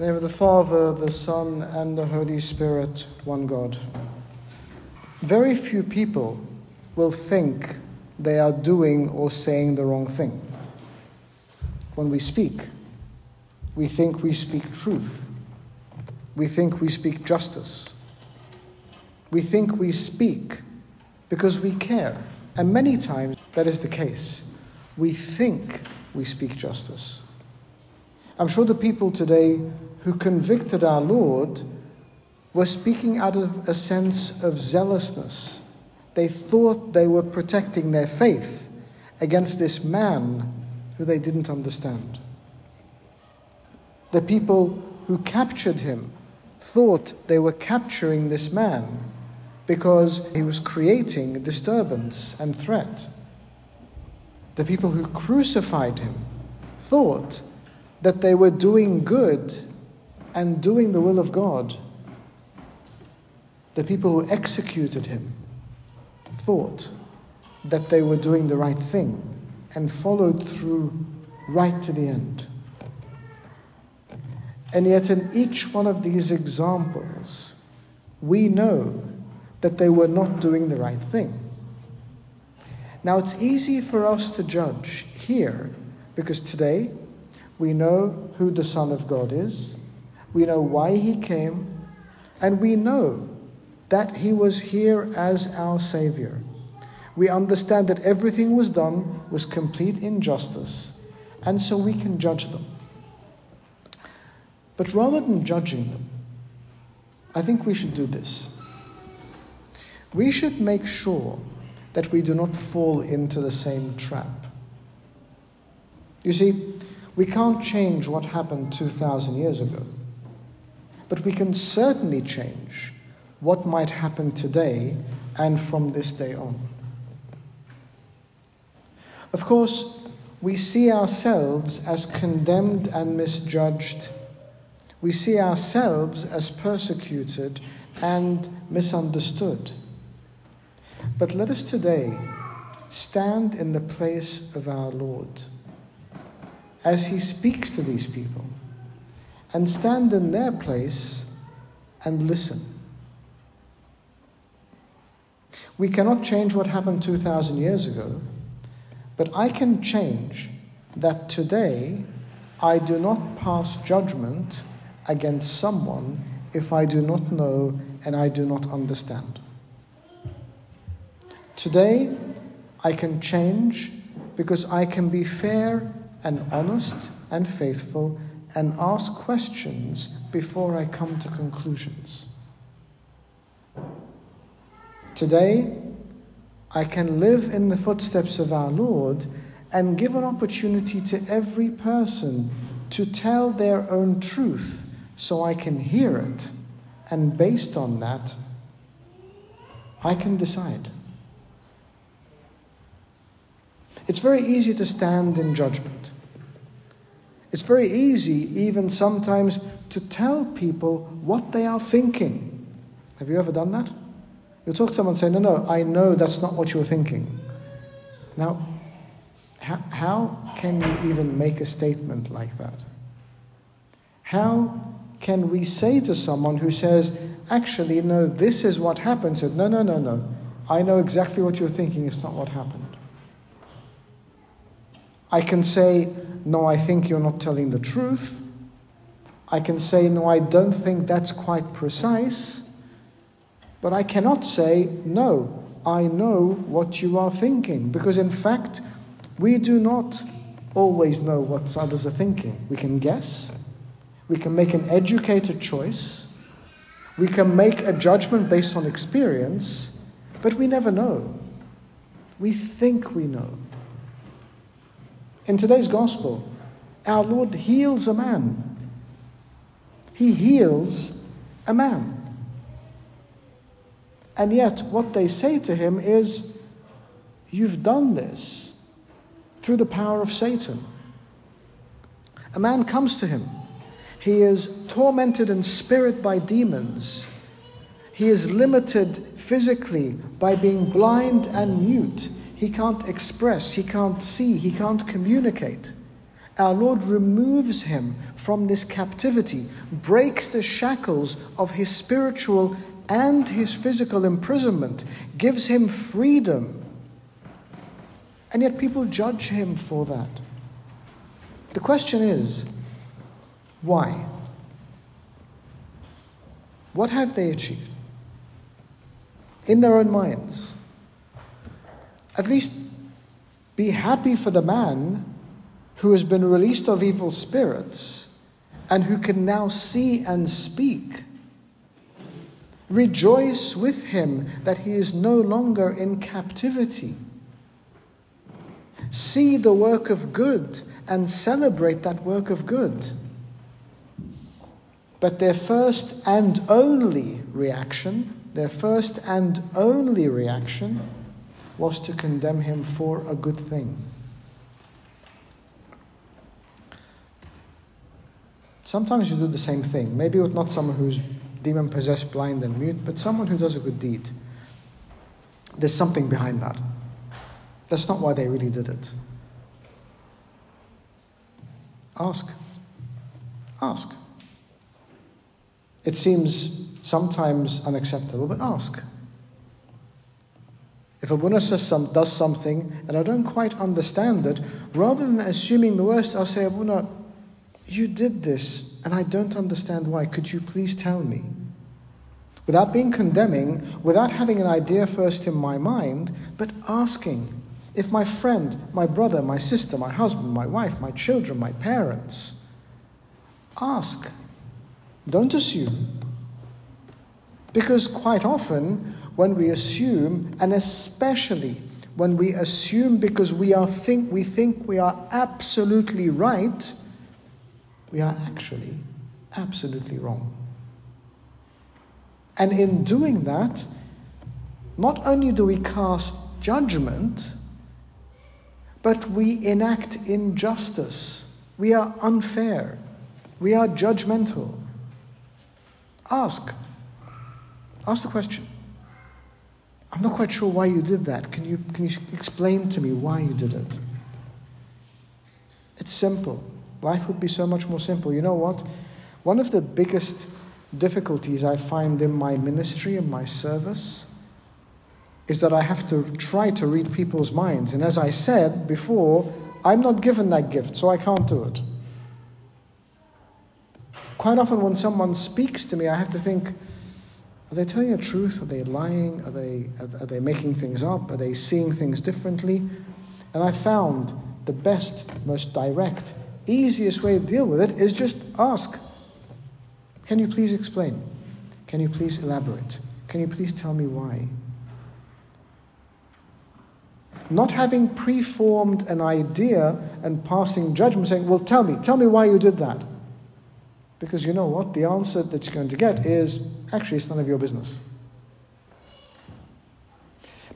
The name of the Father, the Son, and the Holy Spirit, one God. Very few people will think they are doing or saying the wrong thing. When we speak, we think we speak truth. We think we speak justice. We think we speak because we care. And many times that is the case. We think we speak justice. I'm sure the people today who convicted our Lord were speaking out of a sense of zealousness. They thought they were protecting their faith against this man who they didn't understand. The people who captured him thought they were capturing this man because he was creating disturbance and threat. The people who crucified him thought that they were doing good and doing the will of God. The people who executed him thought that they were doing the right thing and followed through right to the end. And yet, in each one of these examples, we know that they were not doing the right thing. Now, it's easy for us to judge here because today we know who the Son of God is, we know why he came, and we know that he was here as our Savior. We understand that everything was done was complete injustice, and so we can judge them. But rather than judging them, I think we should do this. We should make sure that we do not fall into the same trap. You see, we can't change what happened 2,000 years ago, but we can certainly change what might happen today and from this day on. Of course, we see ourselves as condemned and misjudged. We see ourselves as persecuted and misunderstood. But let us today stand in the place of our Lord as he speaks to these people and stand in their place and listen. We cannot change what happened 2,000 years ago, but I can change that today I do not pass judgment against someone if I do not know and I do not understand. Today, I can change because I can be fair and honest and faithful and ask questions before I come to conclusions. Today, I can live in the footsteps of our Lord and give an opportunity to every person to tell their own truth so I can hear it, and based on that, I can decide. It's very easy to stand in judgment. It's very easy, even sometimes, to tell people what they are thinking. Have you ever done that? You talk to someone and say, No, no, I know that's not what you're thinking. Now, how, how can you even make a statement like that? How can we say to someone who says, Actually, no, this is what happened? Said, No, no, no, no. I know exactly what you're thinking. It's not what happened. I can say, no, I think you're not telling the truth. I can say, no, I don't think that's quite precise. But I cannot say, no, I know what you are thinking. Because in fact, we do not always know what others are thinking. We can guess, we can make an educated choice, we can make a judgment based on experience, but we never know. We think we know. In today's gospel, our Lord heals a man. He heals a man. And yet, what they say to him is, You've done this through the power of Satan. A man comes to him. He is tormented in spirit by demons. He is limited physically by being blind and mute. He can't express, he can't see, he can't communicate. our Lord removes him from this captivity, breaks the shackles of his spiritual and his physical imprisonment, gives him freedom. And yet people judge him for that. The question is why? What have they achieved? In their own minds. At least be happy for the man who has been released of evil spirits and who can now see and speak. Rejoice with him that he is no longer in captivity. See the work of good and celebrate that work of good. But their first and only reaction, their first and only reaction, was to condemn him for a good thing. Sometimes you do the same thing. Maybe with not someone who's demon possessed, blind, and mute, but someone who does a good deed. There's something behind that. That's not why they really did it. Ask. Ask. It seems sometimes unacceptable, but ask. If Abuna says some, does something and I don't quite understand it, rather than assuming the worst, I'll say, Abuna, you did this, and I don't understand why. Could you please tell me? Without being condemning, without having an idea first in my mind, but asking. If my friend, my brother, my sister, my husband, my wife, my children, my parents, ask. Don't assume. Because quite often, when we assume, and especially when we assume because we, are think, we think we are absolutely right, we are actually absolutely wrong. And in doing that, not only do we cast judgment, but we enact injustice. We are unfair. We are judgmental. Ask. Ask the question. I'm not quite sure why you did that. Can you, can you explain to me why you did it? It's simple. Life would be so much more simple. You know what? One of the biggest difficulties I find in my ministry and my service is that I have to try to read people's minds. And as I said before, I'm not given that gift, so I can't do it. Quite often, when someone speaks to me, I have to think are they telling the truth? Are they lying? Are they, are they making things up? Are they seeing things differently? And I found the best, most direct easiest way to deal with it is just ask. Can you please explain? Can you please elaborate? Can you please tell me why? Not having preformed an idea and passing judgment, saying, Well, tell me, tell me why you did that. Because you know what? The answer that you're going to get is actually, it's none of your business.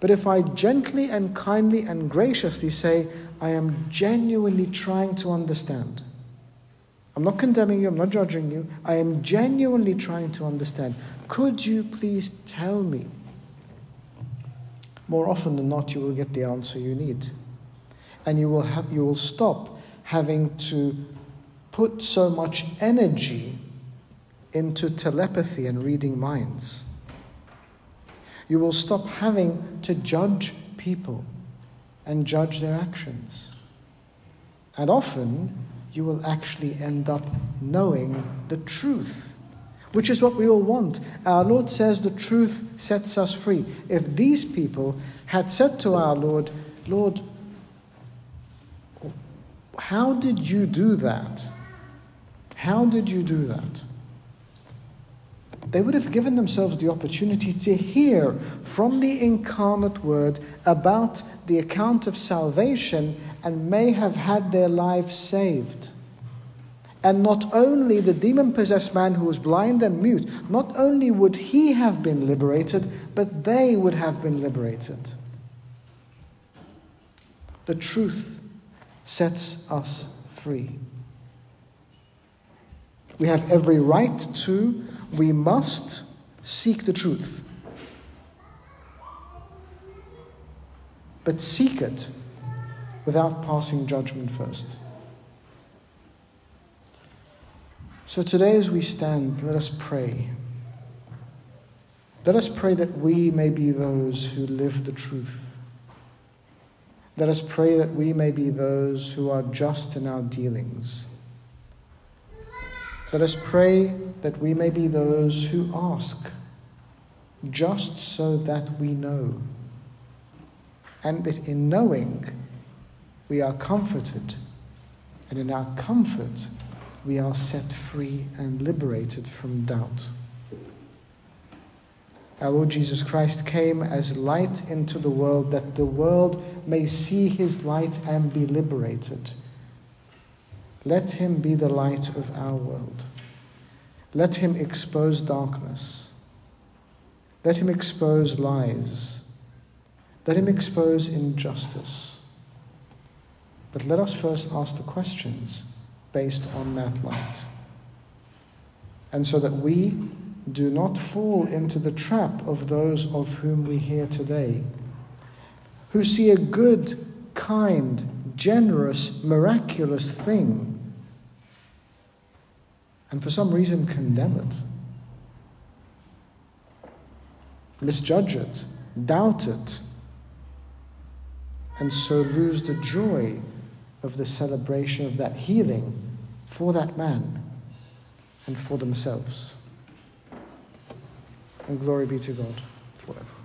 But if I gently and kindly and graciously say, I am genuinely trying to understand. I'm not condemning you, I'm not judging you. I am genuinely trying to understand. Could you please tell me? More often than not, you will get the answer you need. And you will, have, you will stop having to put so much energy into telepathy and reading minds. You will stop having to judge people and judge their actions. And often, you will actually end up knowing the truth, which is what we all want. Our Lord says the truth sets us free. If these people had said to our Lord, Lord, how did you do that? How did you do that? they would have given themselves the opportunity to hear from the incarnate word about the account of salvation and may have had their lives saved. And not only the demon possessed man who was blind and mute, not only would he have been liberated, but they would have been liberated. The truth sets us free. We have every right to we must seek the truth. But seek it without passing judgment first. So today, as we stand, let us pray. Let us pray that we may be those who live the truth. Let us pray that we may be those who are just in our dealings. Let us pray that we may be those who ask, just so that we know, and that in knowing we are comforted, and in our comfort we are set free and liberated from doubt. Our Lord Jesus Christ came as light into the world that the world may see his light and be liberated. Let him be the light of our world. Let him expose darkness. Let him expose lies. Let him expose injustice. But let us first ask the questions based on that light. And so that we do not fall into the trap of those of whom we hear today, who see a good, kind, generous, miraculous thing and for some reason condemn it, misjudge it, doubt it, and so lose the joy of the celebration of that healing for that man and for themselves. And glory be to God forever.